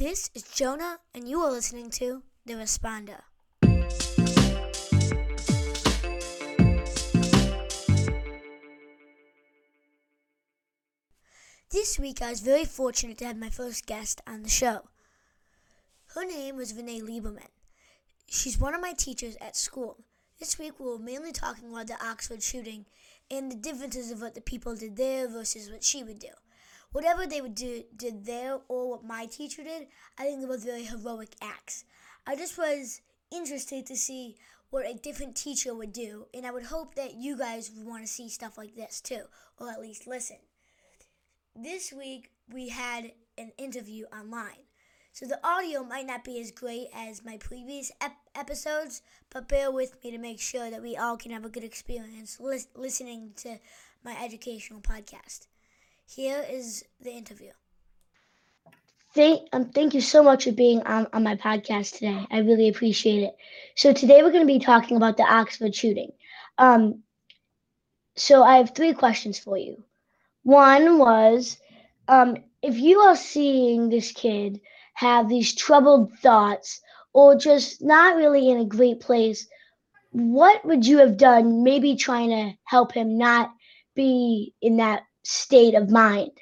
This is Jonah, and you are listening to The Responder. This week, I was very fortunate to have my first guest on the show. Her name was Renee Lieberman. She's one of my teachers at school. This week, we were mainly talking about the Oxford shooting and the differences of what the people did there versus what she would do. Whatever they would do did there or what my teacher did, I think they were very heroic acts. I just was interested to see what a different teacher would do, and I would hope that you guys would want to see stuff like this too, or at least listen. This week we had an interview online. So the audio might not be as great as my previous ep- episodes, but bear with me to make sure that we all can have a good experience li- listening to my educational podcast. Here is the interview. Thank, um, thank you so much for being on, on my podcast today. I really appreciate it. So today we're going to be talking about the Oxford shooting. Um, so I have three questions for you. One was, um, if you are seeing this kid have these troubled thoughts or just not really in a great place, what would you have done maybe trying to help him not be in that state of mind?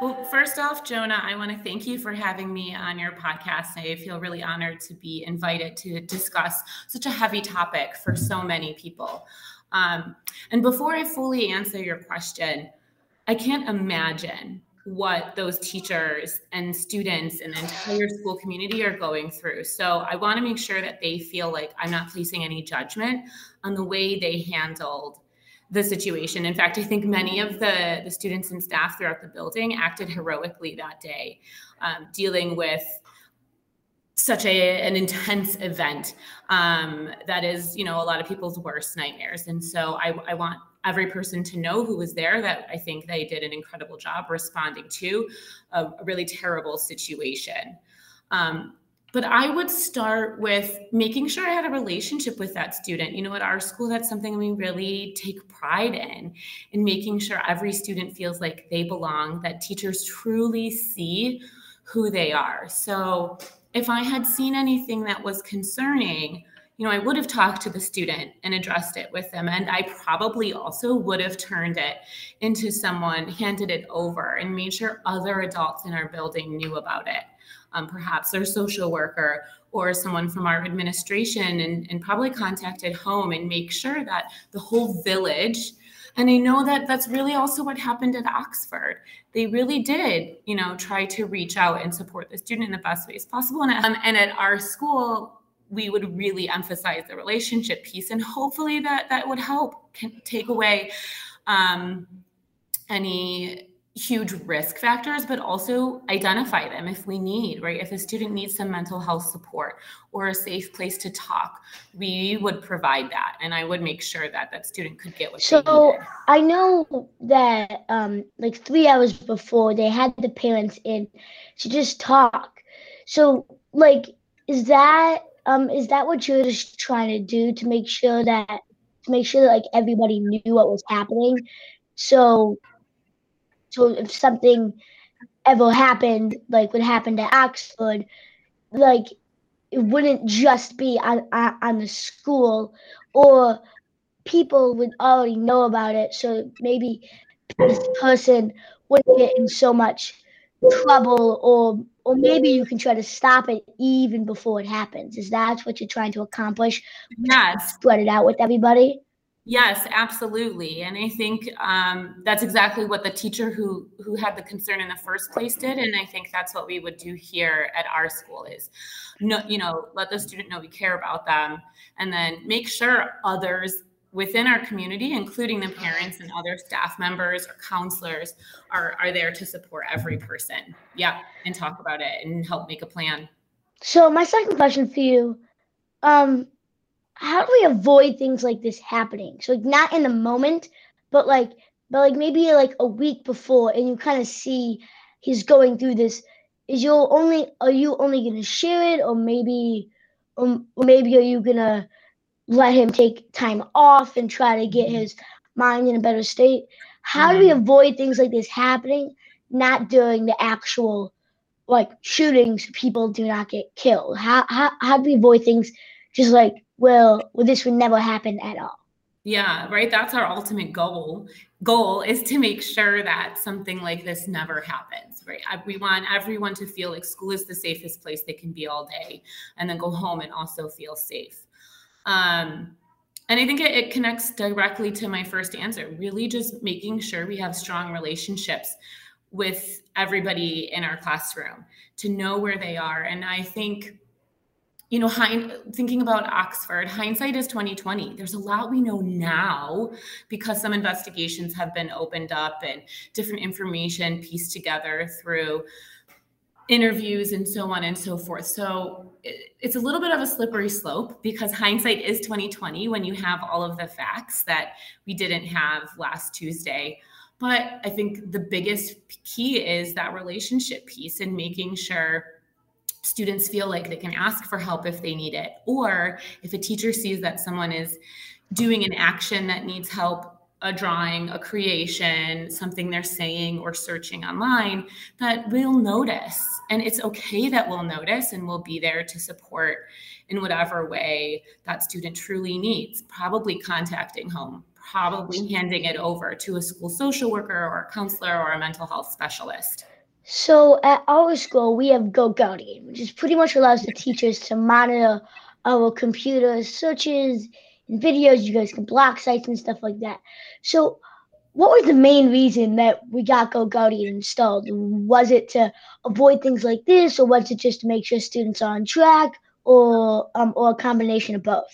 Well, first off, Jonah, I want to thank you for having me on your podcast. I feel really honored to be invited to discuss such a heavy topic for so many people. Um, and before I fully answer your question, I can't imagine what those teachers and students and the entire school community are going through. So I want to make sure that they feel like I'm not placing any judgment on the way they handled the situation. In fact, I think many of the, the students and staff throughout the building acted heroically that day, um, dealing with such a, an intense event um, that is, you know, a lot of people's worst nightmares. And so I, I want every person to know who was there that I think they did an incredible job responding to a, really terrible situation. Um, but I would start with making sure I had a relationship with that student. You know, at our school, that's something we really take pride in, in making sure every student feels like they belong, that teachers truly see who they are. So if I had seen anything that was concerning, you know, I would have talked to the student and addressed it with them. And I probably also would have turned it into someone, handed it over, and made sure other adults in our building knew about it um, perhaps their social worker or someone from our administration and, and probably contacted home and make sure that the whole village and I know that that's really also what happened at Oxford. They really did, you know, try to reach out and support the student in the best ways possible. And, um, and at our school, we would really emphasize the relationship piece, and hopefully that that would help take away um, any huge risk factors, but also identify them if we need, right? If a student needs some mental health support or a safe place to talk, we would provide that. And I would make sure that that student could get what they so I know that um, like three hours before they had the parents in to just talk. So like, is that um, is that what you're just trying to do to make sure that to make sure that like everybody knew what was happening? So so if something ever happened, like what happened at Oxford, like it wouldn't just be on, on, on the school or people would already know about it. So maybe this person wouldn't get in so much trouble or or maybe you can try to stop it even before it happens. Is that what you're trying to accomplish? Yes. Spread it out with everybody? Yes, absolutely. And I think um, that's exactly what the teacher who who had the concern in the first place did. And I think that's what we would do here at our school is, no, you know, let the student know we care about them, and then make sure others within our community, including the parents and other staff members or counselors, are are there to support every person. Yeah, and talk about it and help make a plan. So my second question for you, um, how do we avoid things like this happening? So like not in the moment, but like but like maybe like a week before and you kind of see he's going through this is you only are you only to share it or maybe um, or maybe are you to let him take time off and try to get his mind in a better state how do we mm-hmm. avoid things like this happening not during the actual like shootings, people do not get killed? How how how do we avoid things just like well, well this would never happen at all? Yeah, right. That's our ultimate goal. Goal is to make sure that something like this never happens, right? We want everyone to feel like school is the safest place they can be all day and then go home and also feel safe. Um, and I think it, it connects directly to my first answer really just making sure we have strong relationships with everybody in our classroom to know where they are. And I think you know, hind, thinking about Oxford, hindsight is 2020. There's a lot we know now because some investigations have been opened up and different information pieced together through interviews and so on and so forth. So it, it's a little bit of a slippery slope because hindsight is 2020 when you have all of the facts that we didn't have last Tuesday. But I think the biggest key is that relationship piece and making sure students feel like they can ask for help if they need it. Or if a teacher sees that someone is doing an action that needs help, a drawing, a creation, something they're saying or searching online, that we'll notice. And it's okay that we'll notice and we'll be there to support in whatever way that student truly needs, probably contacting home. Probably handing it over to a school social worker or a counselor or a mental health specialist. So at our school, we have Go GoGuardian, which is pretty much allows the teachers to monitor our computer searches videos. You guys can block sites and stuff like that. So what was the main reason that we got GoGuardian installed? Was it to avoid things like this, or was it just to make sure students are on track, or um, or a combination of both?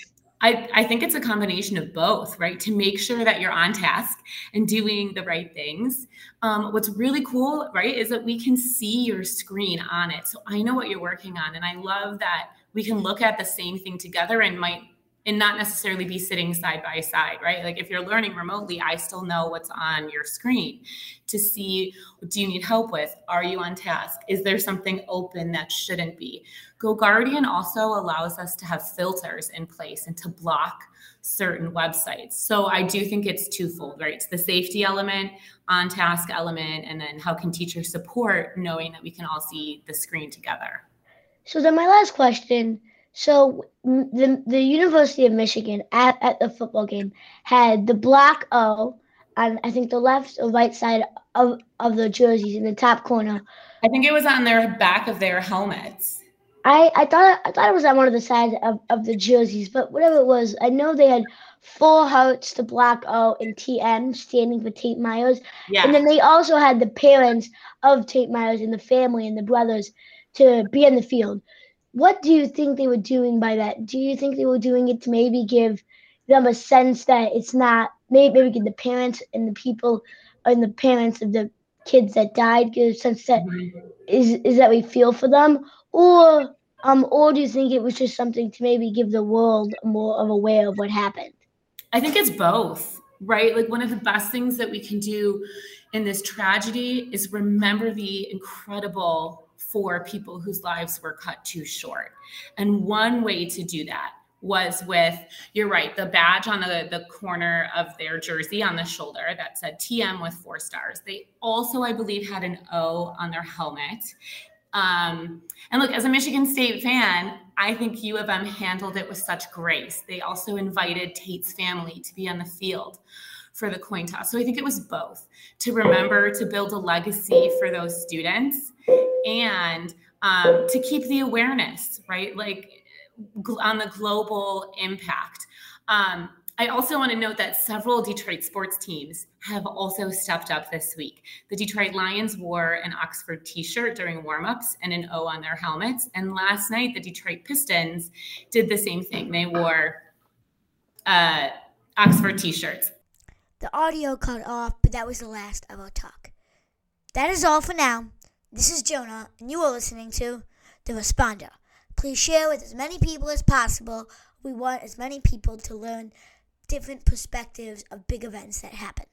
I, I think it's a combination of both, right? To make sure that you're on task and doing the right things. Um, what's really cool, right, is that we can see your screen on it. So I know what you're working on. And I love that we can look at the same thing together and might and not necessarily be sitting side by side, right? Like if you're learning remotely, I still know what's on your screen to see do you need help with? Are you on task? Is there something open that shouldn't be? GoGuardian also allows us to have filters in place and to block certain websites. So I do think it's twofold, right? It's the safety element, on task element, and then how can teachers support knowing that we can all see the screen together? So then my last question so the the University of Michigan at, at the football game had the black O on I think the left or right side of, of the jerseys in the top corner. I think it was on their back of their helmets. I, I thought I thought it was on one of the sides of, of the jerseys, but whatever it was, I know they had four hearts, the black O, and TM standing for Tate Myers. Yeah. And then they also had the parents of Tate Myers and the family and the brothers to be in the field what do you think they were doing by that? Do you think they were doing it to maybe give them a sense that it's not maybe maybe the parents and the people and the parents of the kids that died give a sense that is is that we feel for them or um or do you think it was just something to maybe give the world more of aware of what happened? I think it's both, right? Like one of the best things that we can do in this tragedy is remember the incredible for people whose lives were cut too short. And one way to do that was with you're right the badge on the the corner of their jersey on the shoulder that said tm with four stars. They also i believe had an o on their helmet. Um, and look as a michigan state fan i think u of m handled it with such grace. They also invited tate's family to be on the field for the coin toss so i think it was both to remember to build a legacy for those students and um, to keep the awareness, right? Like on the global impact. Um, I also want to note that several Detroit sports teams have also stepped up this week. The Detroit Lions wore an Oxford t shirt during warmups and an O on their helmets. And last night, the Detroit Pistons did the same thing. They wore uh, Oxford t shirts. The audio cut off, but that was the last of our talk. That is all for now. This is Jonah, and you are listening to The Responder. Please share with as many people as possible. We want as many people to learn different perspectives of big events that happen.